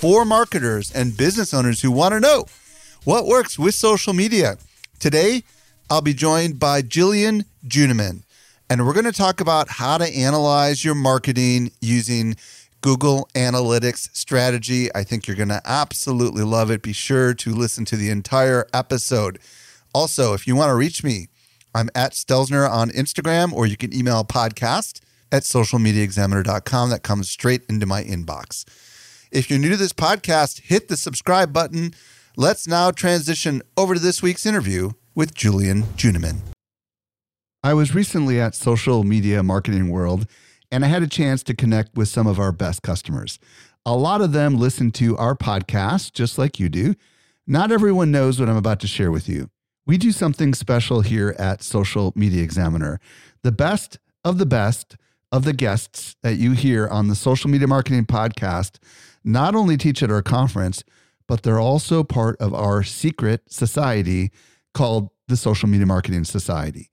for marketers and business owners who want to know what works with social media. Today, I'll be joined by Julian Juneman, and we're going to talk about how to analyze your marketing using Google Analytics strategy. I think you're going to absolutely love it. Be sure to listen to the entire episode. Also, if you want to reach me, I'm at Stelzner on Instagram, or you can email podcast at socialmediaexaminer.com. That comes straight into my inbox. If you're new to this podcast, hit the subscribe button. Let's now transition over to this week's interview with Julian Juneman. I was recently at Social Media Marketing World and I had a chance to connect with some of our best customers. A lot of them listen to our podcast just like you do. Not everyone knows what I'm about to share with you. We do something special here at Social Media Examiner. The best of the best of the guests that you hear on the Social Media Marketing Podcast not only teach at our conference, but they're also part of our secret society called the Social Media Marketing Society.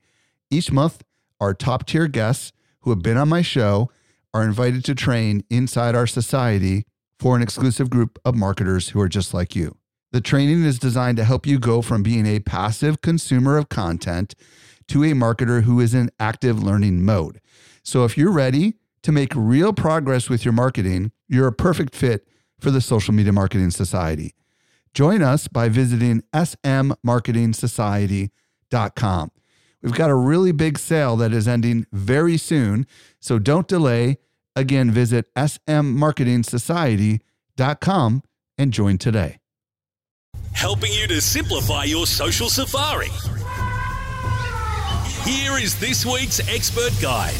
Each month, our top tier guests who have been on my show are invited to train inside our society for an exclusive group of marketers who are just like you. The training is designed to help you go from being a passive consumer of content to a marketer who is in active learning mode. So if you're ready to make real progress with your marketing, you're a perfect fit for the Social Media Marketing Society. Join us by visiting smmarketingsociety.com. We've got a really big sale that is ending very soon, so don't delay. Again, visit smmarketingsociety.com and join today. Helping you to simplify your social safari. Here is this week's expert guide.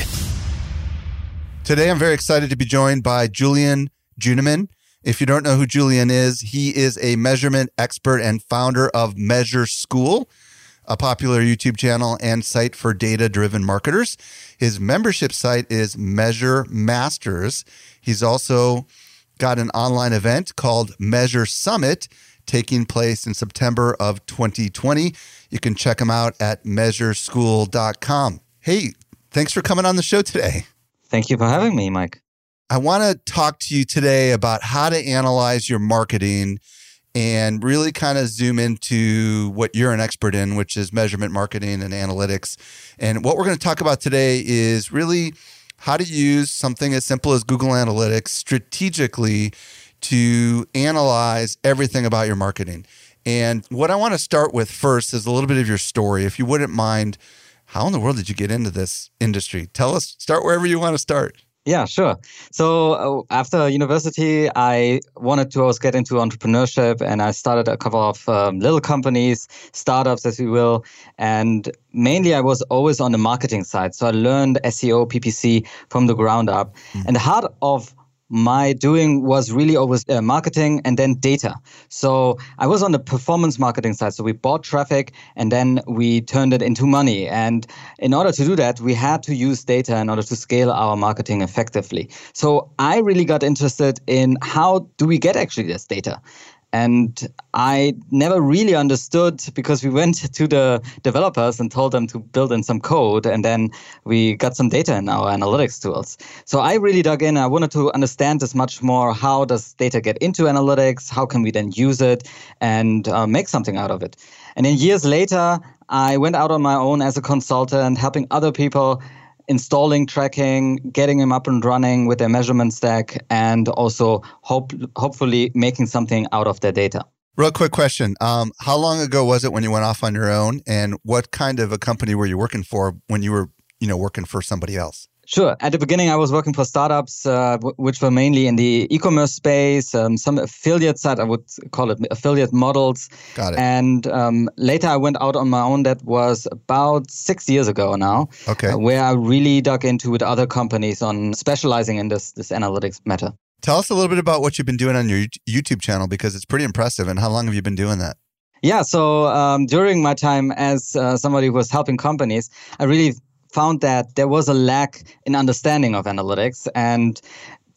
Today, I'm very excited to be joined by Julian Juneman. If you don't know who Julian is, he is a measurement expert and founder of Measure School, a popular YouTube channel and site for data driven marketers. His membership site is Measure Masters. He's also got an online event called Measure Summit taking place in September of 2020. You can check him out at measureschool.com. Hey, thanks for coming on the show today. Thank you for having me, Mike. I want to talk to you today about how to analyze your marketing and really kind of zoom into what you're an expert in, which is measurement marketing and analytics. And what we're going to talk about today is really how to use something as simple as Google Analytics strategically to analyze everything about your marketing. And what I want to start with first is a little bit of your story. If you wouldn't mind, how in the world did you get into this industry? Tell us, start wherever you want to start. Yeah, sure. So uh, after university, I wanted to always get into entrepreneurship, and I started a couple of um, little companies, startups, as we will. And mainly, I was always on the marketing side. So I learned SEO, PPC from the ground up. Mm-hmm. And the heart of my doing was really always uh, marketing and then data. So I was on the performance marketing side. So we bought traffic and then we turned it into money. And in order to do that, we had to use data in order to scale our marketing effectively. So I really got interested in how do we get actually this data? And I never really understood because we went to the developers and told them to build in some code, and then we got some data in our analytics tools. So I really dug in. I wanted to understand this much more. How does data get into analytics? How can we then use it and uh, make something out of it? And then years later, I went out on my own as a consultant, helping other people installing tracking, getting them up and running with their measurement stack, and also hope, hopefully making something out of their data. Real quick question. Um, how long ago was it when you went off on your own and what kind of a company were you working for when you were, you know, working for somebody else? Sure. At the beginning, I was working for startups, uh, w- which were mainly in the e-commerce space, um, some affiliate side, I would call it affiliate models. Got it. And um, later, I went out on my own. That was about six years ago now. Okay. Uh, where I really dug into with other companies on specializing in this this analytics matter. Tell us a little bit about what you've been doing on your YouTube channel because it's pretty impressive. And how long have you been doing that? Yeah, so um, during my time as uh, somebody who was helping companies, I really found that there was a lack in understanding of analytics and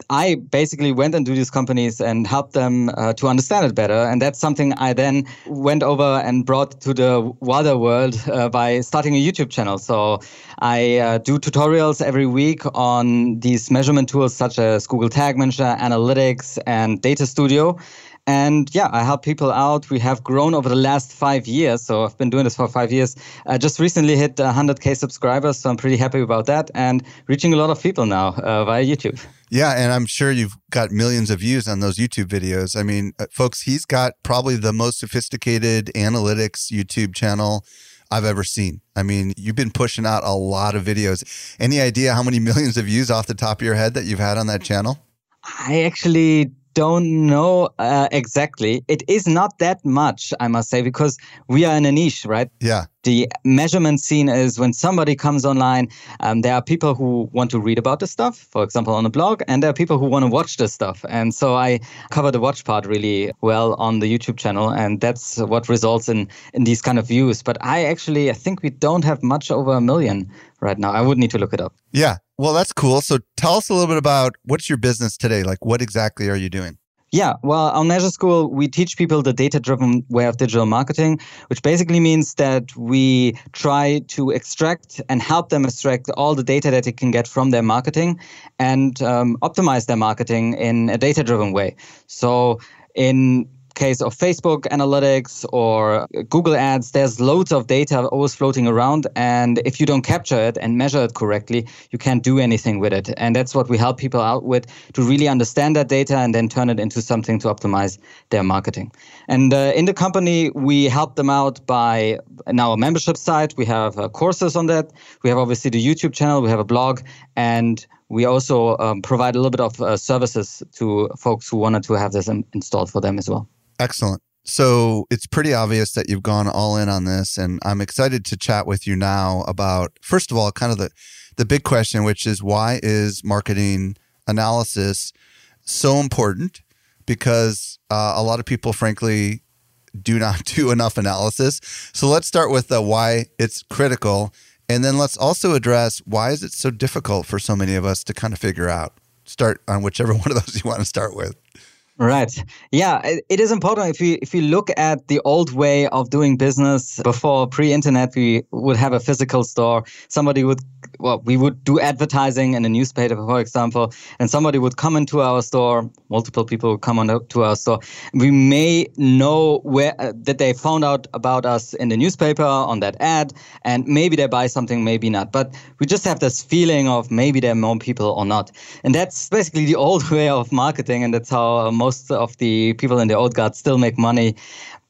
I basically went into these companies and helped them uh, to understand it better. And that's something I then went over and brought to the wider world uh, by starting a YouTube channel. So I uh, do tutorials every week on these measurement tools such as Google Tag Manager, Analytics, and Data Studio. And yeah, I help people out. We have grown over the last five years. So I've been doing this for five years. I just recently hit 100K subscribers. So I'm pretty happy about that and reaching a lot of people now uh, via YouTube. Yeah. And I'm sure you've got millions of views on those YouTube videos. I mean, uh, folks, he's got probably the most sophisticated analytics YouTube channel. I've ever seen. I mean, you've been pushing out a lot of videos. Any idea how many millions of views off the top of your head that you've had on that channel? I actually don't know uh, exactly. It is not that much, I must say, because we are in a niche, right? Yeah. The measurement scene is when somebody comes online, um, there are people who want to read about the stuff, for example, on a blog, and there are people who want to watch the stuff. And so I cover the watch part really well on the YouTube channel, and that's what results in, in these kind of views. But I actually, I think we don't have much over a million right now. I would need to look it up. Yeah. Well, that's cool. So tell us a little bit about what's your business today? Like, what exactly are you doing? Yeah, well, on Measure School, we teach people the data driven way of digital marketing, which basically means that we try to extract and help them extract all the data that they can get from their marketing and um, optimize their marketing in a data driven way. So, in case of Facebook analytics or Google ads, there's loads of data always floating around. And if you don't capture it and measure it correctly, you can't do anything with it. And that's what we help people out with to really understand that data and then turn it into something to optimize their marketing. And uh, in the company, we help them out by in our membership site. We have uh, courses on that. We have obviously the YouTube channel. We have a blog and we also um, provide a little bit of uh, services to folks who wanted to have this in- installed for them as well. Excellent. So it's pretty obvious that you've gone all in on this, and I'm excited to chat with you now about first of all, kind of the the big question, which is why is marketing analysis so important? Because uh, a lot of people, frankly, do not do enough analysis. So let's start with the why it's critical, and then let's also address why is it so difficult for so many of us to kind of figure out. Start on whichever one of those you want to start with. Right. Yeah, it is important if you if you look at the old way of doing business before pre-internet we would have a physical store. Somebody would well, we would do advertising in a newspaper, for example, and somebody would come into our store, multiple people would come on to our store. We may know where uh, that they found out about us in the newspaper on that ad, and maybe they buy something, maybe not. But we just have this feeling of maybe there are more people or not. And that's basically the old way of marketing, and that's how most most of the people in the old guard still make money.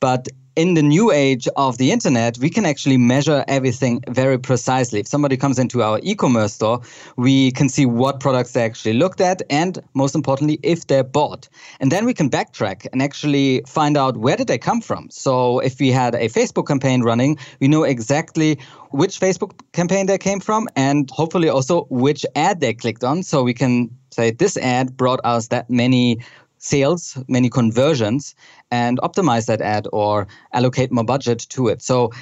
But in the new age of the internet, we can actually measure everything very precisely. If somebody comes into our e-commerce store, we can see what products they actually looked at and most importantly, if they're bought. And then we can backtrack and actually find out where did they come from. So if we had a Facebook campaign running, we know exactly which Facebook campaign they came from and hopefully also which ad they clicked on. So we can say this ad brought us that many sales, many conversions, and optimize that ad or allocate more budget to it. So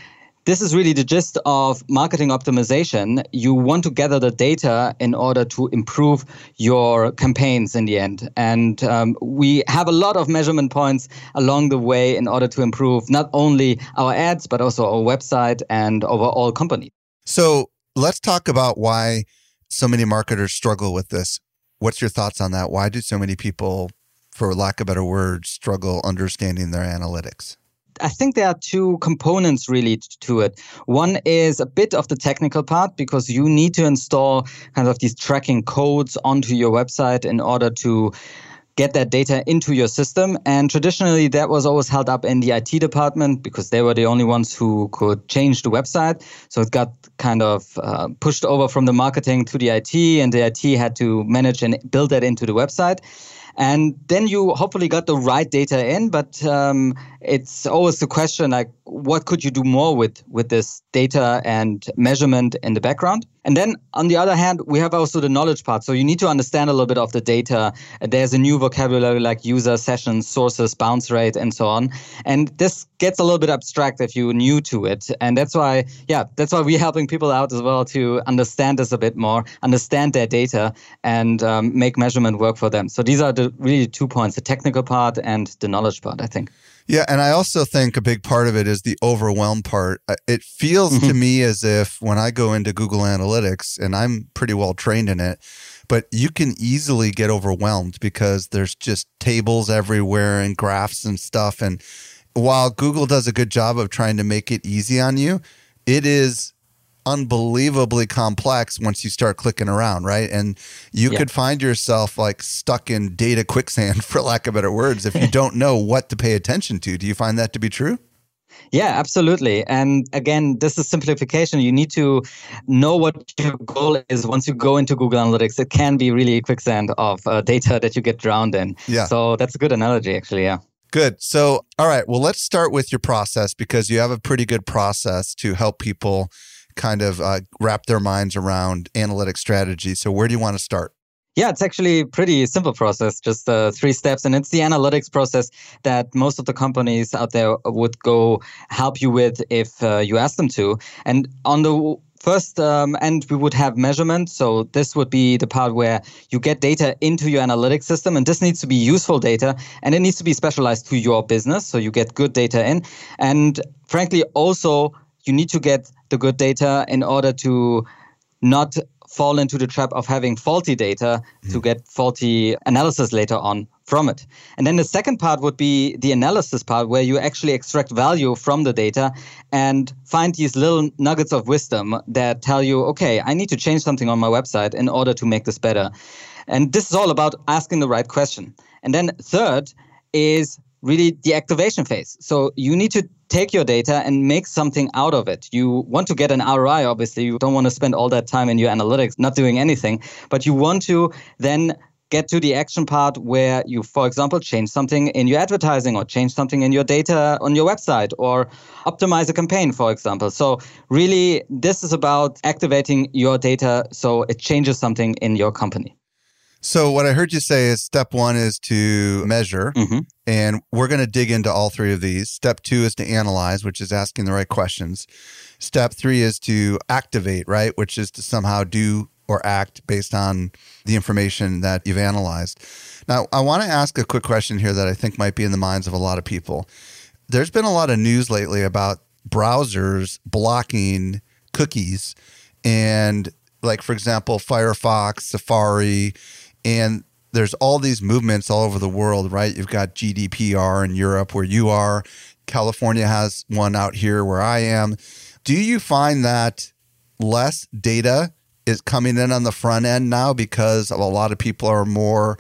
this is really the gist of marketing optimization. You want to gather the data in order to improve your campaigns in the end. And um, we have a lot of measurement points along the way in order to improve not only our ads, but also our website and overall company. So let's talk about why so many marketers struggle with this. What's your thoughts on that? Why do so many people for lack of better words, struggle understanding their analytics? I think there are two components really to it. One is a bit of the technical part because you need to install kind of these tracking codes onto your website in order to get that data into your system. And traditionally, that was always held up in the IT department because they were the only ones who could change the website. So it got kind of uh, pushed over from the marketing to the IT, and the IT had to manage and build that into the website and then you hopefully got the right data in but um, it's always the question like what could you do more with with this data and measurement in the background? And then on the other hand we have also the knowledge part. So you need to understand a little bit of the data. There's a new vocabulary like user sessions sources bounce rate and so on. And this gets a little bit abstract if you're new to it. And that's why yeah that's why we're helping people out as well to understand this a bit more understand their data and um, make measurement work for them. So these are the really two points the technical part and the knowledge part i think yeah, and I also think a big part of it is the overwhelm part. It feels mm-hmm. to me as if when I go into Google Analytics, and I'm pretty well trained in it, but you can easily get overwhelmed because there's just tables everywhere and graphs and stuff. And while Google does a good job of trying to make it easy on you, it is unbelievably complex once you start clicking around, right? And you yeah. could find yourself like stuck in data quicksand, for lack of better words, if you don't know what to pay attention to. Do you find that to be true? Yeah, absolutely. And again, this is simplification. You need to know what your goal is once you go into Google Analytics. It can be really quicksand of uh, data that you get drowned in. Yeah. So that's a good analogy, actually. Yeah. Good. So, all right. Well, let's start with your process because you have a pretty good process to help people kind of uh, wrap their minds around analytic strategy. So, where do you want to start? Yeah, it's actually pretty simple process, just uh, three steps. And it's the analytics process that most of the companies out there would go help you with if uh, you ask them to. And on the first um, end, we would have measurement. So this would be the part where you get data into your analytics system. And this needs to be useful data and it needs to be specialized to your business. So you get good data in. And frankly, also, you need to get the good data in order to not fall into the trap of having faulty data mm. to get faulty analysis later on from it. And then the second part would be the analysis part where you actually extract value from the data and find these little nuggets of wisdom that tell you, okay, I need to change something on my website in order to make this better. And this is all about asking the right question. And then third is really the activation phase. So you need to take your data and make something out of it. You want to get an ROI, obviously. You don't want to spend all that time in your analytics not doing anything, but you want to then get to the action part where you, for example, change something in your advertising or change something in your data on your website or optimize a campaign, for example. So, really, this is about activating your data so it changes something in your company. So, what I heard you say is step one is to measure, mm-hmm. and we're going to dig into all three of these. Step two is to analyze, which is asking the right questions. Step three is to activate, right, which is to somehow do or act based on the information that you've analyzed. Now, I want to ask a quick question here that I think might be in the minds of a lot of people. There's been a lot of news lately about browsers blocking cookies and like for example Firefox, Safari, and there's all these movements all over the world, right? You've got GDPR in Europe where you are. California has one out here where I am. Do you find that less data is coming in on the front end now because a lot of people are more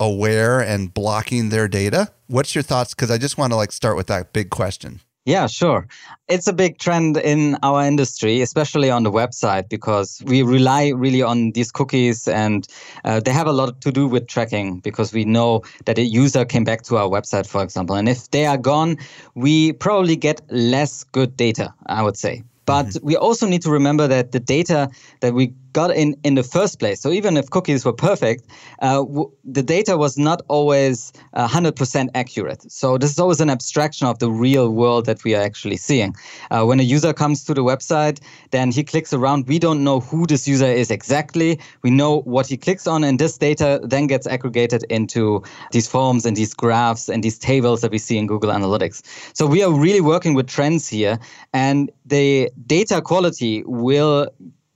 aware and blocking their data? What's your thoughts? Because I just want to like start with that big question. Yeah, sure. It's a big trend in our industry, especially on the website, because we rely really on these cookies and uh, they have a lot to do with tracking because we know that a user came back to our website, for example. And if they are gone, we probably get less good data, I would say. But mm-hmm. we also need to remember that the data that we got in in the first place. So even if cookies were perfect, uh, w- the data was not always uh, 100% accurate. So this is always an abstraction of the real world that we are actually seeing. Uh, when a user comes to the website, then he clicks around. We don't know who this user is exactly. We know what he clicks on, and this data then gets aggregated into these forms and these graphs and these tables that we see in Google Analytics. So we are really working with trends here, and the data quality will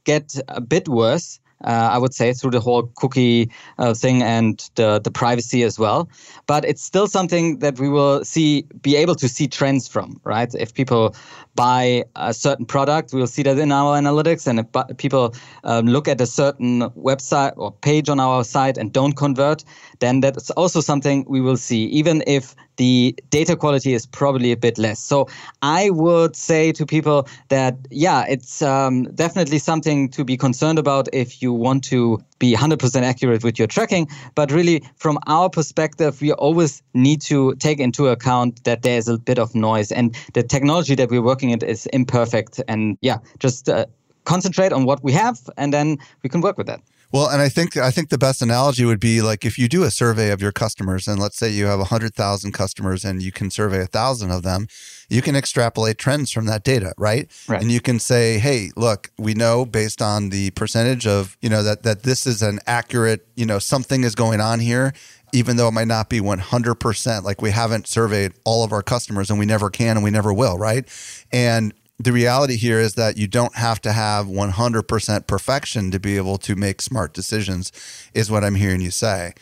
get a bit worse uh, I would say, through the whole cookie uh, thing and the, the privacy as well. But it's still something that we will see, be able to see trends from, right? If people buy a certain product, we'll see that in our analytics. And if people um, look at a certain website or page on our site and don't convert, then that's also something we will see, even if the data quality is probably a bit less. So I would say to people that, yeah, it's um, definitely something to be concerned about if you want to be 100% accurate with your tracking. But really, from our perspective, we always need to take into account that there's a bit of noise and the technology that we're working at is imperfect. And yeah, just uh, concentrate on what we have and then we can work with that. Well, and I think I think the best analogy would be like if you do a survey of your customers, and let's say you have hundred thousand customers, and you can survey a thousand of them, you can extrapolate trends from that data, right? right? And you can say, hey, look, we know based on the percentage of you know that that this is an accurate, you know, something is going on here, even though it might not be 100%. Like we haven't surveyed all of our customers, and we never can, and we never will, right? And the reality here is that you don't have to have 100% perfection to be able to make smart decisions, is what I'm hearing you say.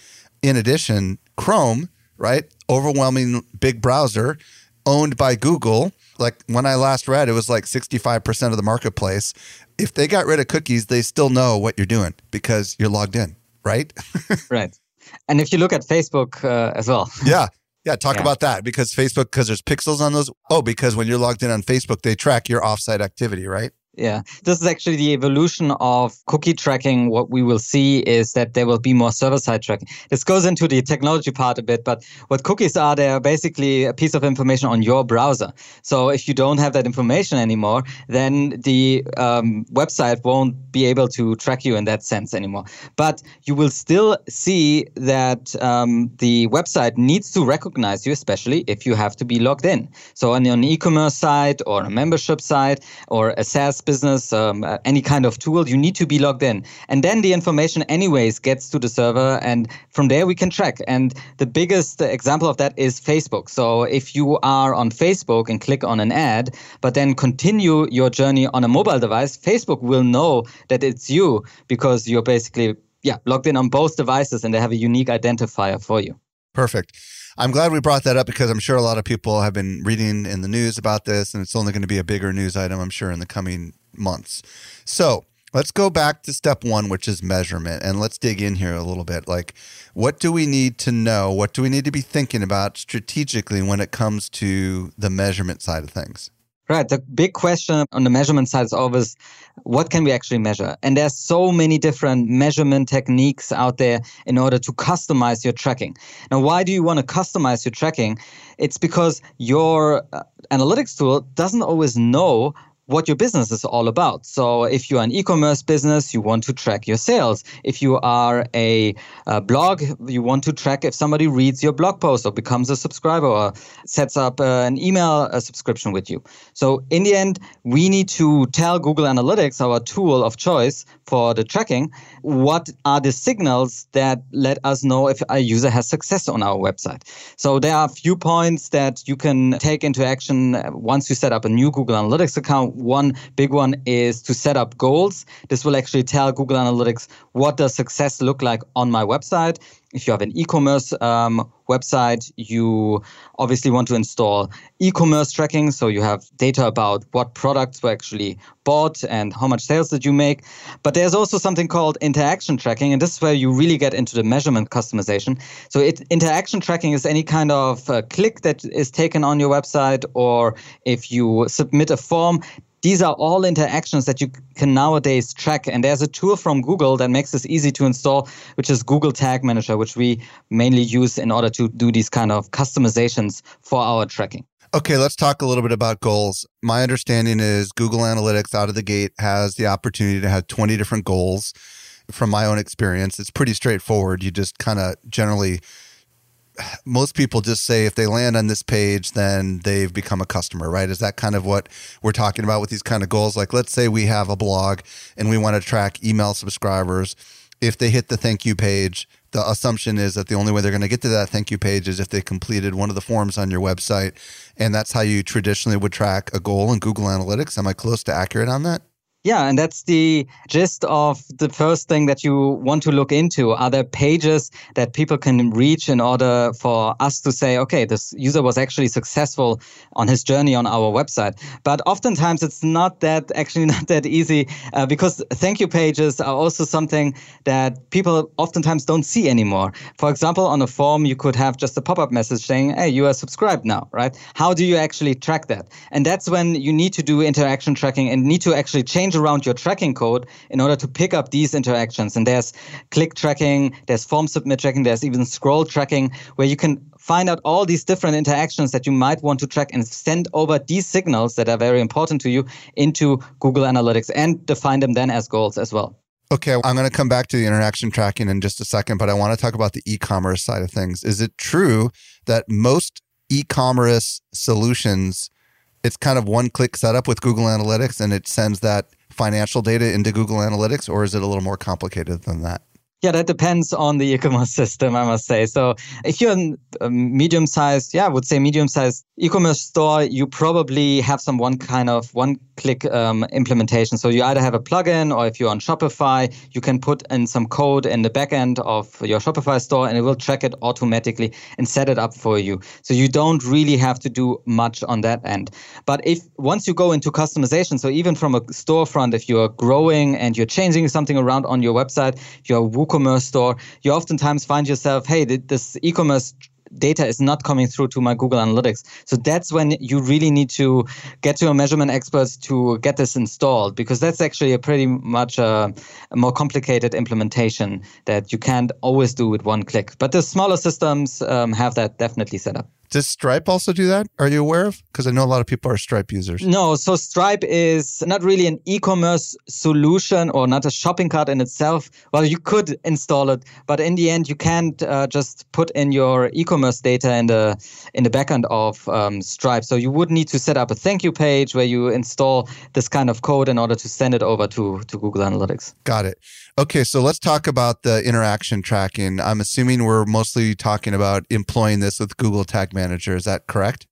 In addition, Chrome, right? Overwhelming big browser owned by Google. Like when I last read, it was like 65% of the marketplace. If they got rid of cookies, they still know what you're doing because you're logged in, right? right. And if you look at Facebook uh, as well. Yeah. Yeah, talk yeah. about that because Facebook, because there's pixels on those. Oh, because when you're logged in on Facebook, they track your offsite activity, right? Yeah, this is actually the evolution of cookie tracking. What we will see is that there will be more server side tracking. This goes into the technology part a bit, but what cookies are, they are basically a piece of information on your browser. So if you don't have that information anymore, then the um, website won't be able to track you in that sense anymore. But you will still see that um, the website needs to recognize you, especially if you have to be logged in. So on an e-commerce site or a membership site or a SaaS business, um, any kind of tool, you need to be logged in. And then the information, anyways, gets to the server. And from there, we can track. And the biggest example of that is Facebook. So if you are on Facebook and click on an ad, but then continue your journey on a mobile device, Facebook will know that it's you because you're basically yeah logged in on both devices and they have a unique identifier for you. Perfect. I'm glad we brought that up because I'm sure a lot of people have been reading in the news about this, and it's only going to be a bigger news item, I'm sure, in the coming months. So let's go back to step one, which is measurement, and let's dig in here a little bit. Like, what do we need to know? What do we need to be thinking about strategically when it comes to the measurement side of things? Right. The big question on the measurement side is always what can we actually measure? And there's so many different measurement techniques out there in order to customize your tracking. Now, why do you want to customize your tracking? It's because your uh, analytics tool doesn't always know what your business is all about. So, if you're an e commerce business, you want to track your sales. If you are a, a, blog, you want to track if somebody reads your blog post or becomes a subscriber or sets up uh, an email subscription with you. So, in the end, we need to tell Google Analytics, our tool of choice for the tracking, what are the signals that let us know if a user has success on our website. So, there are a few points that you can take into action once you set up a new Google Analytics account one big one is to set up goals. This will actually tell Google Analytics what does success look like on my website. If you have an e-commerce um, website, you obviously want to install e-commerce tracking, so you have data about what products were actually bought and how much sales did you make. But there's also something called interaction tracking, and this is where you really get into the measurement customization. So it, interaction tracking is any kind of uh, click that is taken on your website, or if you submit a form, these are all interactions that you can nowadays track. And there's a tool from Google that makes this easy to install, which is Google Tag Manager, which we mainly use in order to do these kind of customizations for our tracking. Okay, let's talk a little bit about goals. My understanding is Google Analytics out of the gate has the opportunity to have 20 different goals. From my own experience, it's pretty straightforward. You just kind of generally most people just say if they land on this page, then they've become a customer, right? Is that kind of what we're talking about with these kind of goals? Like, let's say we have a blog and we want to track email subscribers. If they hit the thank you page, the assumption is that the only way they're going to get to that thank you page is if they completed one of the forms on your website. And that's how you traditionally would track a goal in Google Analytics. Am I close to accurate on that? Yeah, and that's the gist of the first thing that you want to look into. Are there pages that people can reach in order for us to say, okay, this user was actually successful on his journey on our website? But oftentimes it's not that actually not that easy uh, because thank you pages are also something that people oftentimes don't see anymore. For example, on a form, you could have just a pop up message saying, hey, you are subscribed now, right? How do you actually track that? And that's when you need to do interaction tracking and need to actually change change around your tracking code in order to pick up these interactions. And there's click tracking, there's form submit tracking, there's even scroll tracking, where you can find out all these different interactions that you might want to track and send over these signals that are very important to you into Google Analytics and define them then as goals as well. Okay, I'm going to come back to the interaction tracking in just a second, but I want to talk about the e commerce side of things. Is it true that most e commerce solutions, it's kind of one click setup with Google Analytics and it sends that financial data into Google Analytics, or is it a little more complicated than that? Yeah, that depends on the e-commerce system, I must say. So if you're a medium-sized, yeah, I would say medium-sized e-commerce store, you probably have some one kind of one-click um, implementation. So you either have a plugin, or if you're on Shopify, you can put in some code in the backend of your Shopify store, and it will track it automatically and set it up for you. So you don't really have to do much on that end. But if once you go into customization, so even from a storefront, if you're growing and you're changing something around on your website, your e-commerce store, you oftentimes find yourself, hey, this e-commerce data is not coming through to my Google Analytics. So that's when you really need to get to a measurement expert to get this installed because that's actually a pretty much a, a, more complicated implementation that you can't always do with one click. But the smaller systems um, have that definitely set up. Does Stripe also do that? Are you aware of? Because I know a lot of people are Stripe users. No, so Stripe is not really an e-commerce solution or not a shopping cart in itself. Well, you could install it, but in the end, you can't uh, just put in your e-commerce data in the in the backend of um, Stripe. So you would need to set up a thank you page where you install this kind of code in order to send it over to to Google Analytics. Got it. Okay, so let's talk about the interaction tracking. I'm assuming we're mostly talking about employing this with Google Tag Manager. Is that correct?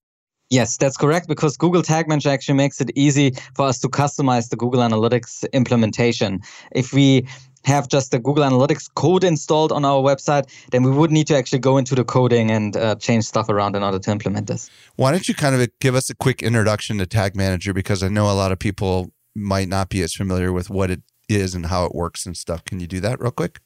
Yes, that's correct because Google Tag Manager actually makes it easy for us to customize the Google Analytics implementation. If we have just the Google Analytics code installed on our website, then we would need to actually go into the coding and uh, change stuff around in order to implement this. Why don't you kind of give us a quick introduction to Tag Manager because I know a lot of people might not be as familiar with what it is and how it works and stuff. Can you do that real quick?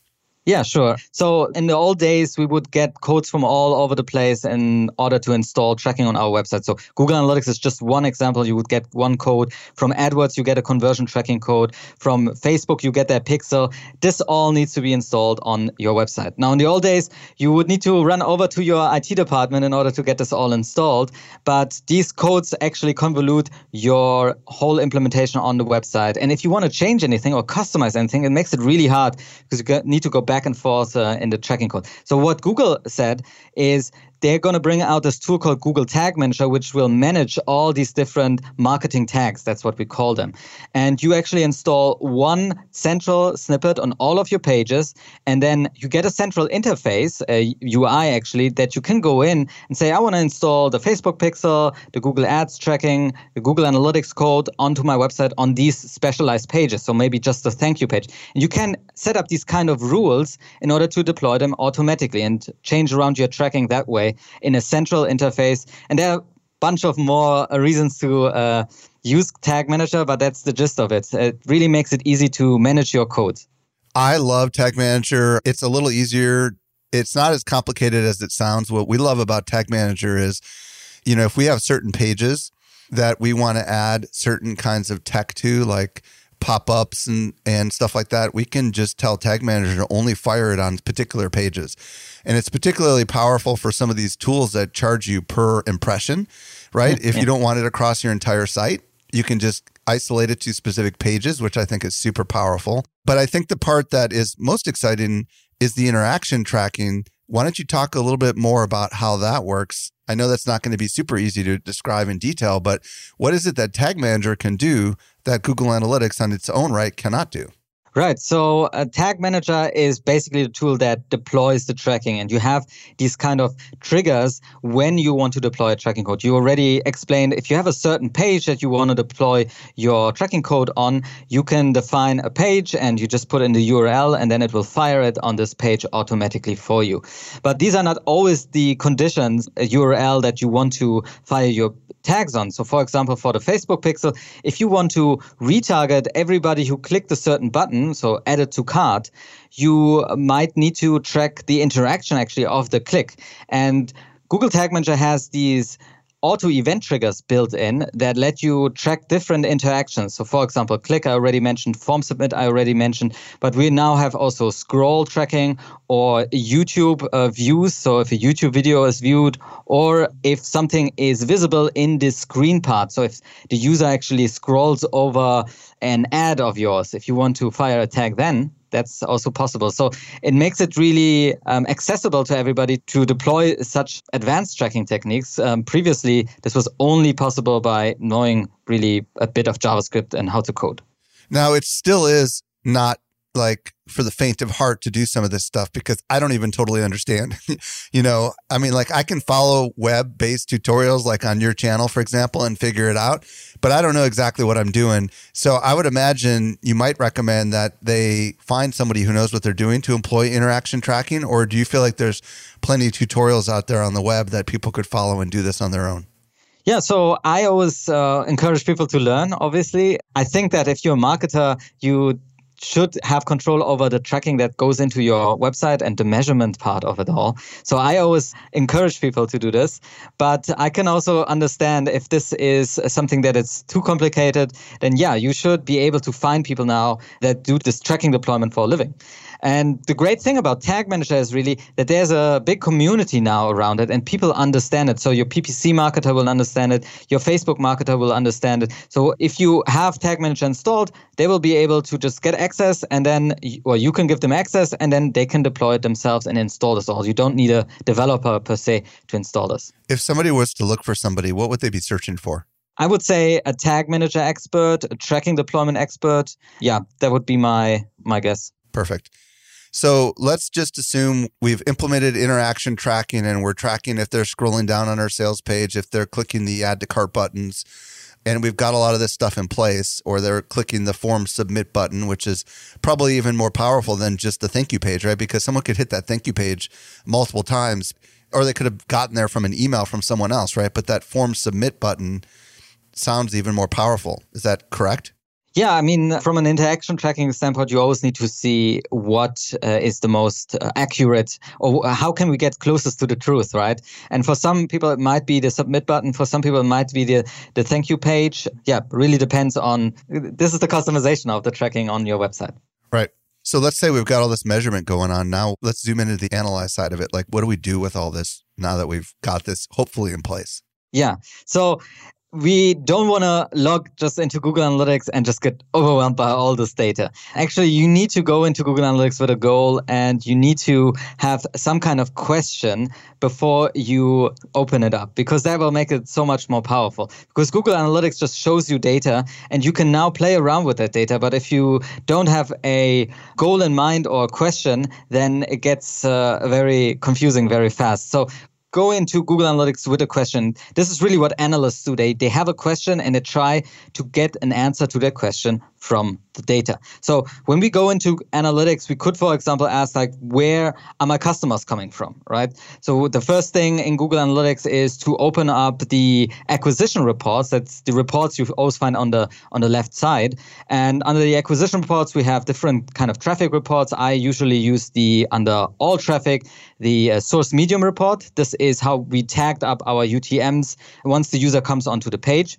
Yeah, sure. So in the old days, we would get codes from all over the place in order to install tracking on our website. So Google Analytics is just one example. You would get one code. From AdWords, you get a conversion tracking code. From Facebook, you get their pixel. This all needs to be installed on your website. Now, in the old days, you would need to run over to your IT department in order to get this all installed. But these codes actually convolute your whole implementation on the website. And if you want to change anything or customize anything, it makes it really hard because you need to go back back and forth uh, in the tracking code. So what Google said is they're going to bring out this tool called Google Tag Manager, which will manage all these different marketing tags. That's what we call them. And you actually install one central snippet on all of your pages, and then you get a central interface, a UI actually, that you can go in and say, I want to install the Facebook pixel, the Google Ads tracking, the Google Analytics code onto my website on these specialized pages. So maybe just a thank you page. And you can set up these kind of rules in order to deploy them automatically and change around your tracking that way in a central interface. And there are a bunch of more uh, reasons to uh, use Tag Manager, but that's the gist of it. It really makes it easy to manage your code. I love Tag Manager. It's a little easier. It's not as complicated as it sounds. What we love about Tag Manager is, you know, if we have certain pages that we want to add certain kinds of tech to, like pop-ups and and stuff like that, we can just tell Tag Manager to only fire it on particular pages. And it's particularly powerful for some of these tools that charge you per impression, right? Yeah, if yeah. you don't want it across your entire site, you can just isolate it to specific pages, which I think is super powerful. But I think the part that is most exciting is the interaction tracking. Why don't you talk a little bit more about how that works? I know that's not going to be super easy to describe in detail, but what is it that Tag Manager can do that Google Analytics on its own right cannot do? Right. So a tag manager is basically the tool that deploys the tracking and you have these kind of triggers when you want to deploy a tracking code. You already explained if you have a certain page that you want to deploy your tracking code on, you can define a page and you just put in the URL and then it will fire it on this page automatically for you. But these are not always the conditions, a URL that you want to fire your tags on. So, for example, for the Facebook pixel, if you want to retarget everybody who clicked a certain button, so add it to cart, you might need to track the interaction actually of the click. And Google Tag Manager has these auto event triggers built in that let you track different interactions. So, for example, click I already mentioned, form submit I already mentioned, but we now have also scroll tracking or YouTube uh, views. So, if a YouTube video is viewed or if something is visible in the screen part. So, if the user actually scrolls over an ad of yours, if you want to fire a tag, then that's also possible. So it makes it really um, accessible to everybody to deploy such advanced tracking techniques. Um, previously, this was only possible by knowing really a bit of JavaScript and how to code. Now, it still is not like for the faint of heart to do some of this stuff because I don't even totally understand. you know, I mean, like I can follow web based tutorials like on your channel, for example, and figure it out, but I don't know exactly what I'm doing. So I would imagine you might recommend that they find somebody who knows what they're doing to employ interaction tracking, or do you feel like there's plenty of tutorials out there on the web that people could follow and do this on their own? Yeah, so I always uh, encourage people to learn, obviously. I think that if you're a marketer, you should have control over the tracking that goes into your website and the measurement part of it all. So I always encourage people to do this, but I can also understand if this is something that is too complicated, then yeah, you should be able to find people now that do this tracking deployment for a living. And the great thing about Tag Manager is really that there's a big community now around it and people understand it. So your PPC marketer will understand it, your Facebook marketer will understand it. So if you have Tag Manager installed, they will be able to just get access and then, or you can give them access and then they can deploy it themselves and install this all. You don't need a developer per se to install this. If somebody was to look for somebody, what would they be searching for? I would say a tag manager expert, a tracking deployment expert. Yeah, that would be my my guess. Perfect. So let's just assume we've implemented interaction tracking and we're tracking if they're scrolling down on our sales page, if they're clicking the add to cart buttons, and we've got a lot of this stuff in place, or they're clicking the form submit button, which is probably even more powerful than just the thank you page, right? Because someone could hit that thank you page multiple times, or they could have gotten there from an email from someone else, right? But that form submit button sounds even more powerful. Is that correct? Yeah, I mean, from an interaction tracking standpoint, you always need to see what uh, is the most uh, accurate or how can we get closest to the truth, right? And for some people, it might be the submit button. For some people, it might be the, the thank you page. Yeah, really depends on this is the customization of the tracking on your website. Right. So let's say we've got all this measurement going on. Now let's zoom into the analyze side of it. Like, what do we do with all this now that we've got this hopefully in place? Yeah. So we don't want to log just into Google Analytics and just get overwhelmed by all this data. Actually, you need to go into Google Analytics with a goal and you need to have some kind of question before you open it up because that will make it so much more powerful. Because Google Analytics just shows you data and you can now play around with that data. But if you don't have a goal in mind or a question, then it gets uh, very confusing very fast. So go into Google Analytics with a question. This is really what analysts do. They, they have a question and they try to get an answer to that question from the data. So when we go into analytics, we could, for example, ask like, where are my customers coming from, right? So the first thing in Google Analytics is to open up the acquisition reports. That's the reports you always find on the on the left side. And under the acquisition reports, we have different kind of traffic reports. I usually use the under all traffic, the uh, source medium report. This is how we tagged up our UTMs once the user comes onto the page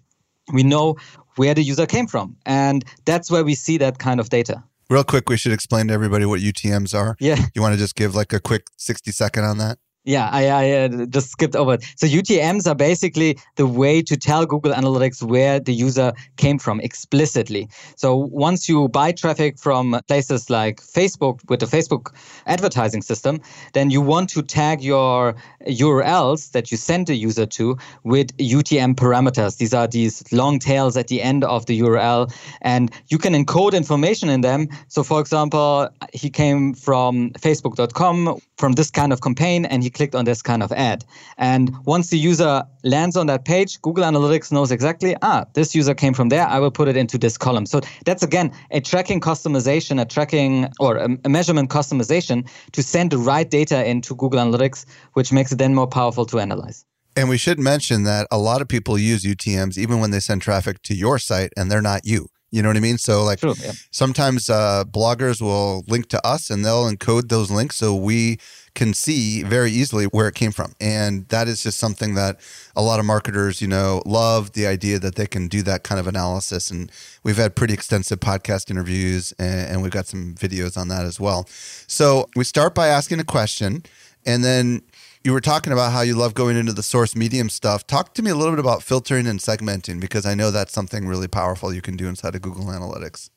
we know where the user came from. And that's where we see that kind of data. Real quick, we should explain to everybody what UTMs are. Yeah. You want to just give like a quick 60 second on that? Yeah, I, I uh, just skipped over it. So UTMs are basically the way to tell Google Analytics where the user came from explicitly. So once you buy traffic from places like Facebook with the Facebook advertising system, then you want to tag your URLs that you send the user to with UTM parameters. These are these long tails at the end of the URL, and you can encode information in them. So, for example, he came from Facebook.com from this kind of campaign, and he clicked on this kind of ad. And once the user lands on that page, Google Analytics knows exactly, ah, this user came from there. I will put it into this column. So that's again a tracking customization, a tracking or a, a measurement customization to send the right data into Google Analytics, which makes it then more powerful to analyze. And we should mention that a lot of people use UTMs even when they send traffic to your site and they're not you. You know what I mean? So like True, yeah. sometimes uh, bloggers will link to us and they'll encode those links so we can see very easily where it came from. And that is just something that a lot of marketers, you know, love the idea that they can do that kind of analysis. And we've had pretty extensive podcast interviews and, and we've got some videos on that as well. So we start by asking a question and then you were talking about how you love going into the source medium stuff. Talk to me a little bit about filtering and segmenting because I know that's something really powerful you can do inside of Google Analytics.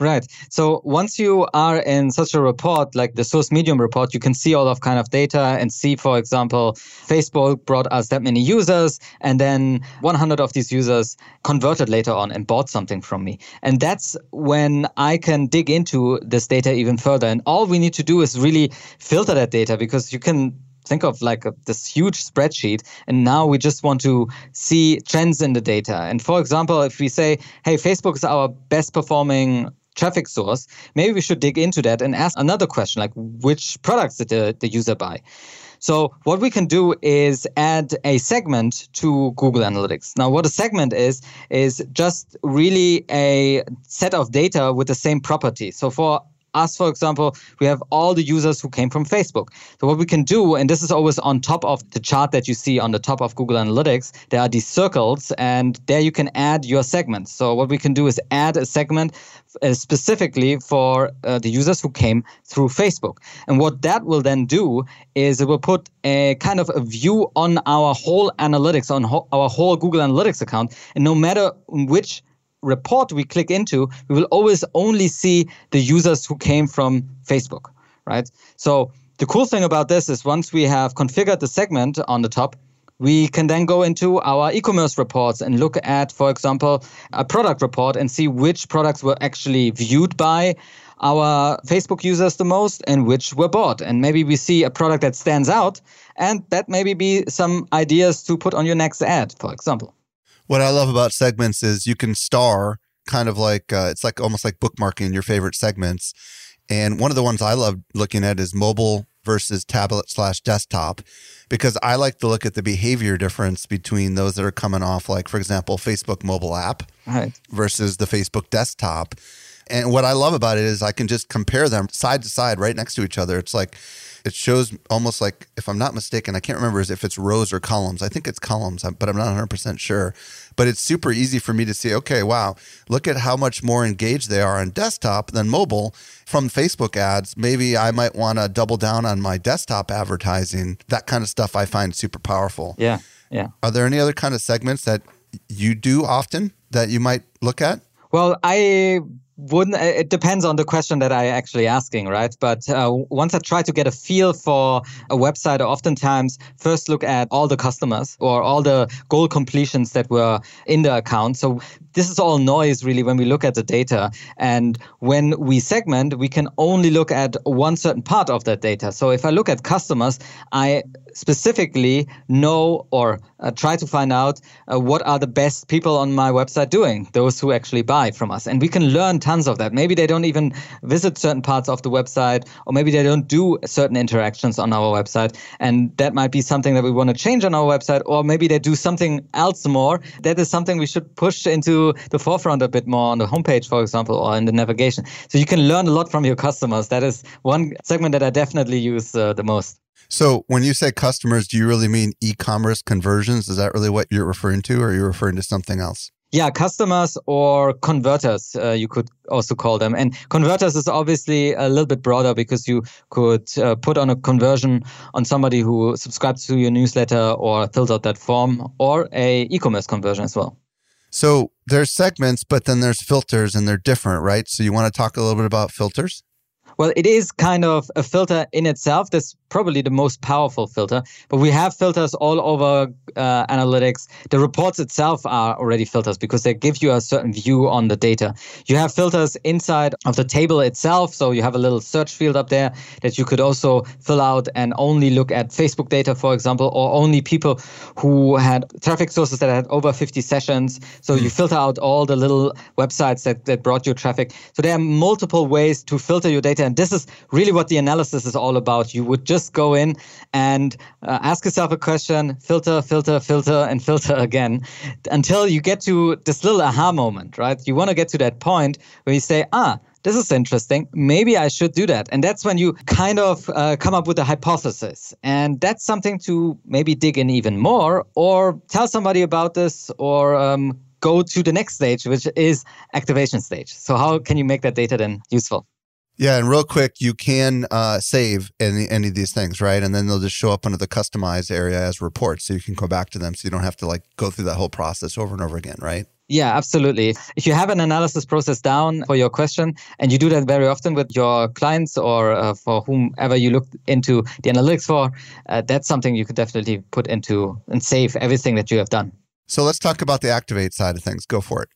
Right. So once you are in such a report, like the source medium report, you can see all of kind of data and see, for example, Facebook brought us that many users, and then 100 of these users converted later on and bought something from me. And that's when I can dig into this data even further. And all we need to do is really filter that data because you can think of like a, this huge spreadsheet and now we just want to see trends in the data and for example if we say hey facebook is our best performing traffic source maybe we should dig into that and ask another question like which products did the, the user buy so what we can do is add a segment to Google Analytics. Now what a segment is is just really a set of data with the same property. So for us, for example, we have all the users who came from Facebook. So what we can do, and this is always on top of the chart that you see on the top of Google Analytics, there are these circles, and there you can add your segments. So what we can do is add a segment uh, specifically for uh, the users who came through Facebook. And what that will then do is it will put a kind of a view on our whole analytics, on ho- our whole Google Analytics account. And no matter which report we click into, we will always only see the users who came from Facebook, right? So the cool thing about this is once we have configured the segment on the top, we can then go into our e-commerce reports and look at, for example, a product report and see which products were actually viewed by our Facebook users the most and which were bought. And maybe we see a product that stands out, and that maybe be some ideas to put on your next ad, for example. What I love about segments is you can star kind of like uh, it's like almost like bookmarking your favorite segments. And one of the ones I love looking at is mobile versus tablet slash desktop because I like to look at the behavior difference between those that are coming off, like, for example, Facebook mobile app right. versus the Facebook desktop. And what I love about it is I can just compare them side to side right next to each other. It's like, it shows almost like, if I'm not mistaken, I can't remember if it's rows or columns. I think it's columns, uh, but I'm not 100% sure. But it's super easy for me to see, okay, wow, look at how much more engaged they are on desktop than mobile from Facebook ads. Maybe I might want to double down on my desktop advertising. That kind of stuff I find super powerful. Yeah. Yeah. Are there any other kind of segments that you do often that you might look at? Well, I wouldn't it depends on the question that i actually asking right? But uh, once i try to get a feel for a website oftentimes first look at all the customers or all the goal completions that were in the account. So this is all noise really when we look at the data. And when we segment we can only look at one certain part of that data. So if i look at customers i specifically know or uh, try to find out uh, what are the best people on my website doing those who actually buy from us. And we can learn tons of that. Maybe they don't even visit certain parts of the website or maybe they don't do certain interactions on our website. And that might be something that we want to change on our website or maybe they do something else more. That is something we should push into the forefront a bit more on the homepage for example or in the navigation. So you can learn a lot from your customers. That is one segment that i definitely use uh, the most so when you say customers, do you really mean e-commerce conversions? Is that really what you're referring to, or are you referring to something else? Yeah, customers or converters, uh, you could also call them. And converters is obviously a little bit broader because you could uh, put on a conversion on somebody who subscribes to your newsletter or fills out that form, or a e-commerce conversion as well. So there's segments, but then there's filters, and they're different, right? So you want to talk a little bit about filters? Well, it is kind of a filter in itself. That's probably the most powerful filter. But we have filters all over uh, analytics. The reports itself are already filters because they give you a certain view on the data. You have filters inside of the table itself. So you have a little search field up there that you could also fill out and only look at Facebook data, for example, or only people who had traffic sources that had over 50 sessions. So you filter out all the little websites that, that brought you traffic. So there are multiple ways to filter your data and this is really what the analysis is all about. You would just go in and uh, ask yourself a question, filter, filter, filter, and filter again until you get to this little aha moment, right? You want to get to that point where you say, ah, this is interesting. Maybe I should do that. And that's when you kind of uh, come up with a hypothesis. And that's something to maybe dig in even more or tell somebody about this or um, go to the next stage, which is activation stage. So, how can you make that data then useful? Yeah, and real quick, you can uh, save any any of these things, right? And then they'll just show up under the customized area as reports, so you can go back to them, so you don't have to like go through that whole process over and over again, right? Yeah, absolutely. If you have an analysis process down for your question, and you do that very often with your clients or uh, for whomever you look into the analytics for, uh, that's something you could definitely put into and save everything that you have done. So let's talk about the activate side of things. Go for it.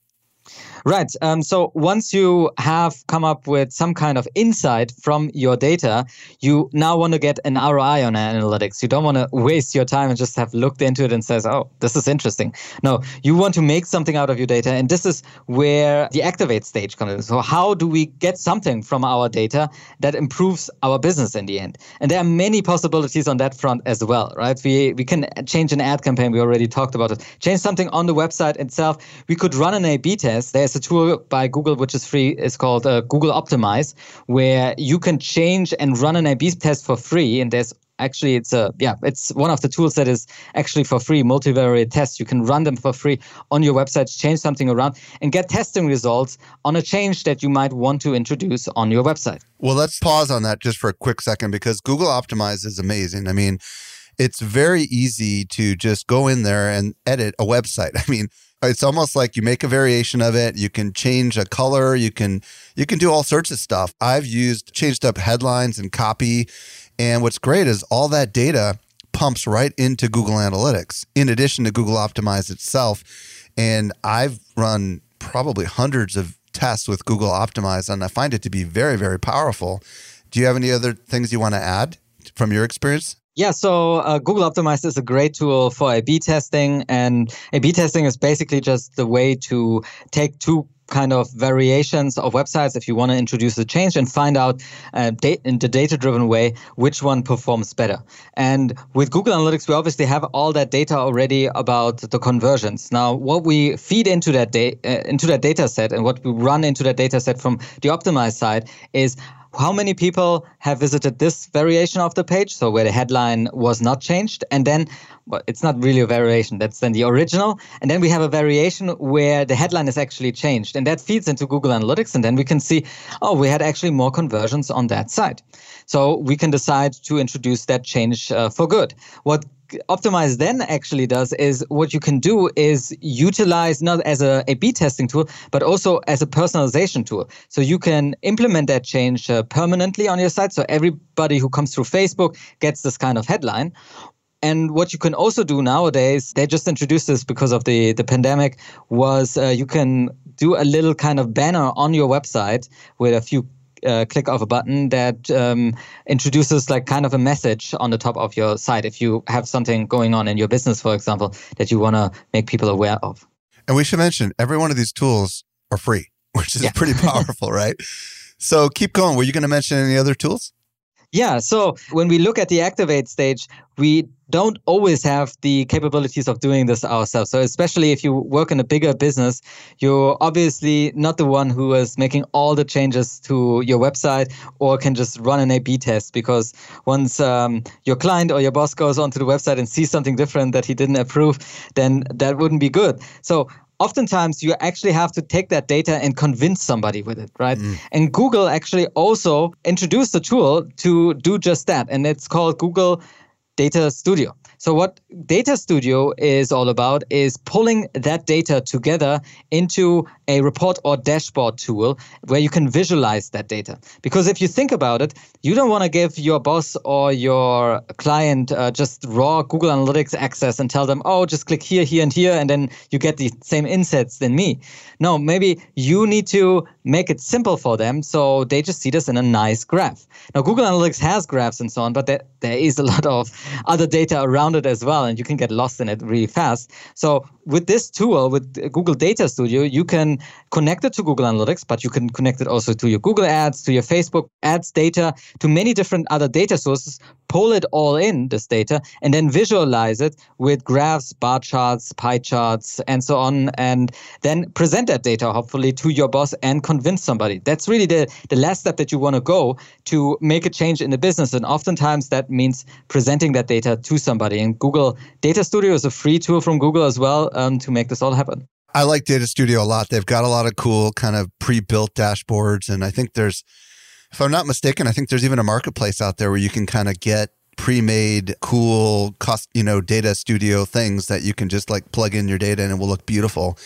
Right. Um, so once you have come up with some kind of insight from your data, you now want to get an ROI on analytics. You don't want to waste your time and just have looked into it and says, "Oh, this is interesting." No, you want to make something out of your data, and this is where the activate stage comes in. So how do we get something from our data that improves our business in the end? And there are many possibilities on that front as well, right? We we can change an ad campaign. We already talked about it. Change something on the website itself. We could run an A/B test. There's there's a tool by Google which is free. It's called uh, Google Optimize, where you can change and run an A/B test for free. And there's actually it's a yeah it's one of the tools that is actually for free multivariate tests you can run them for free on your website change something around and get testing results on a change that you might want to introduce on your website well let's pause on that just for a quick second because google optimize is amazing i mean it's very easy to just go in there and edit a website i mean it's almost like you make a variation of it. You can change a color. You can you can do all sorts of stuff. I've used changed up headlines and copy. And what's great is all that data pumps right into google analytics in addition to google optimize itself. And i've run probably hundreds of tests with google optimize and i find it to be very very powerful. Do you have any other things you want to add from your experience yeah, so uh, Google Optimize is a great tool for A/B testing, and A/B testing is basically just the way to take two kind of variations of websites if you want to introduce a change and find out uh, in the data driven way which one performs better. And with google analytics we obviously have all that data already about the conversions. Now what we feed into that da- uh, into that data set and what we run into that data set from the optimized side is how many people have visited this variation of the page, so where the headline was not changed, and then well, it's not really a variation, that's then the original, and then we have a variation where the headline is actually changed, and that feeds into Google Analytics, and then we can see, oh, we had actually more conversions on that site. So we can decide to introduce that change uh, for good. What Optimize then actually does is what you can do is utilize not as a A/B testing tool, but also as a personalization tool. So you can implement that change uh, permanently on your site. So everybody who comes through Facebook gets this kind of headline. And what you can also do nowadays, they just introduced this because of the, the pandemic, was uh, you can do a little kind of banner on your website with a few uh, click of a button that um, introduces like kind of a message on the top of your site if you have something going on in your business, for example, that you want to make people aware of. And we should mention every one of these tools are free, which is yeah. pretty powerful, right? So keep going. Were you going to mention any other tools? Yeah. So when we look at the activate stage, we don't always have the capabilities of doing this ourselves. So especially if you work in a bigger business, you're obviously not the one who is making all the changes to your website or can just run an A/B test because once um, your client or your boss goes onto the website and sees something different that he didn't approve, then that wouldn't be good. So oftentimes you actually have to take that data and convince somebody with it, right? Mm. And Google actually also introduced a tool to do just that. And it's called Google Data Studio. So, what Data Studio is all about is pulling that data together into a report or dashboard tool where you can visualize that data. Because if you think about it, you don't want to give your boss or your client uh, just raw Google Analytics access and tell them, oh, just click here, here, and here, and then you get the same insights than me. No, maybe you need to make it simple for them so they just see this in a nice graph. Now, Google Analytics has graphs and so on, but there, there is a lot of other data around it as well, and you can get lost in it really fast. So, with this tool, with Google Data Studio, you can connect it to Google Analytics, but you can connect it also to your Google Ads, to your Facebook Ads data, to many different other data sources, pull it all in, this data, and then visualize it with graphs, bar charts, pie charts, and so on, and then present that data, hopefully, to your boss and convince somebody. That's really the, the last step that you want to go to make a change in the business. And oftentimes that means presenting that data to somebody. And Google Data Studio is a free tool from Google as well um, to make this all happen. I like Data Studio a lot. They've got a lot of cool kind of pre-built dashboards, and I think there's, if I'm not mistaken, I think there's even a marketplace out there where you can kind of get pre-made cool cost you know data studio things that you can just like plug in your data and it will look beautiful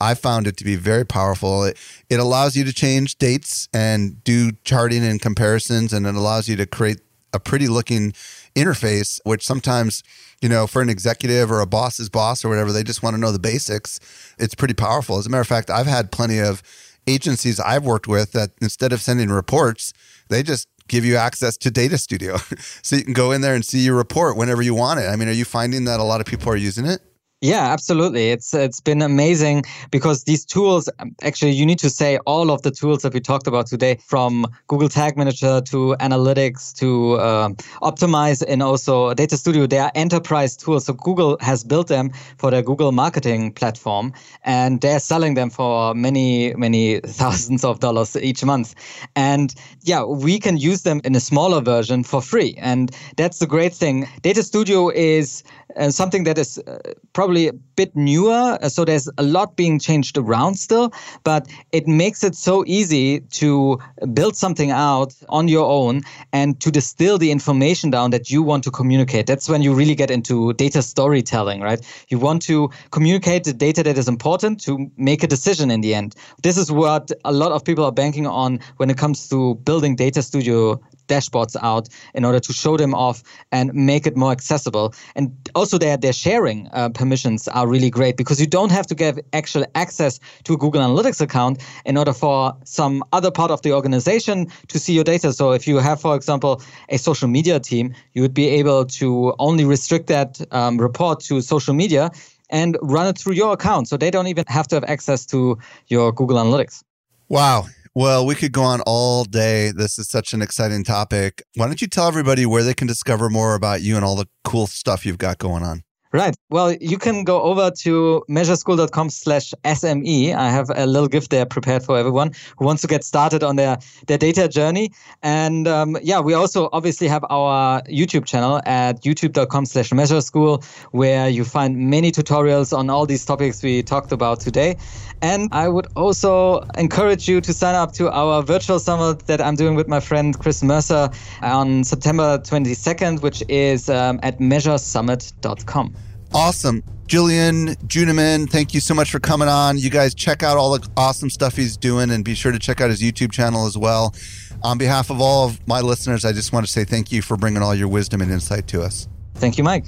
I found it to be very powerful. It, it allows you to change dates and do charting and comparisons, and it allows you to create a pretty looking interface, which sometimes, you know, for an executive or a boss's boss or whatever, they just want to know the basics. It's pretty powerful. As a matter of fact, I've had plenty of agencies I've worked with that instead of sending reports, they just give you access to Data Studio. so you can go in there and see your report whenever you want it. I mean, are you finding that a lot of people are using it? Yeah, absolutely. It's it's been amazing because these tools actually you need to say all of the tools that we talked about today from Google Tag Manager to analytics to uh, optimize and also Data Studio they are enterprise tools. So Google has built them for their Google marketing platform and they're selling them for many many thousands of dollars each month. And yeah, we can use them in a smaller version for free. And that's the great thing. Data Studio is uh, something that is uh, probably a bit newer. So there's a lot being changed around still, but it makes it so easy to build something out on your own and to distill the information down that you want to communicate. That's when you really get into data storytelling, right? You want to communicate the data that is important to make a decision in the end. This is what a lot of people are banking on when it comes to building Data Studio dashboards out in order to show them off and make it more accessible. And also their, their sharing uh, permissions are really great because you don't have to give actual access to a Google Analytics account in order for some other part of the organization to see your data. So if you have, for example, a social media team, you would be able to only restrict that um, report to social media and run it through your account. So they don't even have to have access to your Google Analytics. Wow. Well, we could go on all day. This is such an exciting topic. Why don't you tell everybody where they can discover more about you and all the cool stuff you've got going on? Right. Well, you can go over to measureschool.com slash SME. I have a little gift there prepared for everyone who wants to get started on their, their data journey. And um, yeah, we also obviously have our YouTube channel at youtube.com slash measureschool, where you find many tutorials on all these topics we talked about today. And I would also encourage you to sign up to our virtual summit that I'm doing with my friend Chris Mercer on September 22nd, which is um, at measuresummit.com. Awesome. Julian Juneman, thank you so much for coming on. You guys check out all the awesome stuff he's doing and be sure to check out his YouTube channel as well. On behalf of all of my listeners, I just want to say thank you for bringing all your wisdom and insight to us. Thank you, Mike.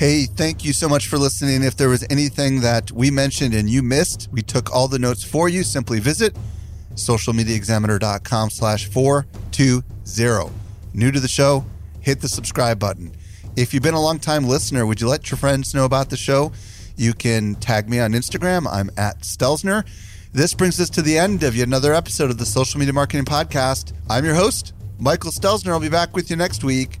Hey, thank you so much for listening. If there was anything that we mentioned and you missed, we took all the notes for you. Simply visit socialmediaexaminer.com slash 420. New to the show, hit the subscribe button. If you've been a long time listener, would you let your friends know about the show? You can tag me on Instagram. I'm at Stelzner. This brings us to the end of yet another episode of the Social Media Marketing Podcast. I'm your host, Michael Stelzner. I'll be back with you next week.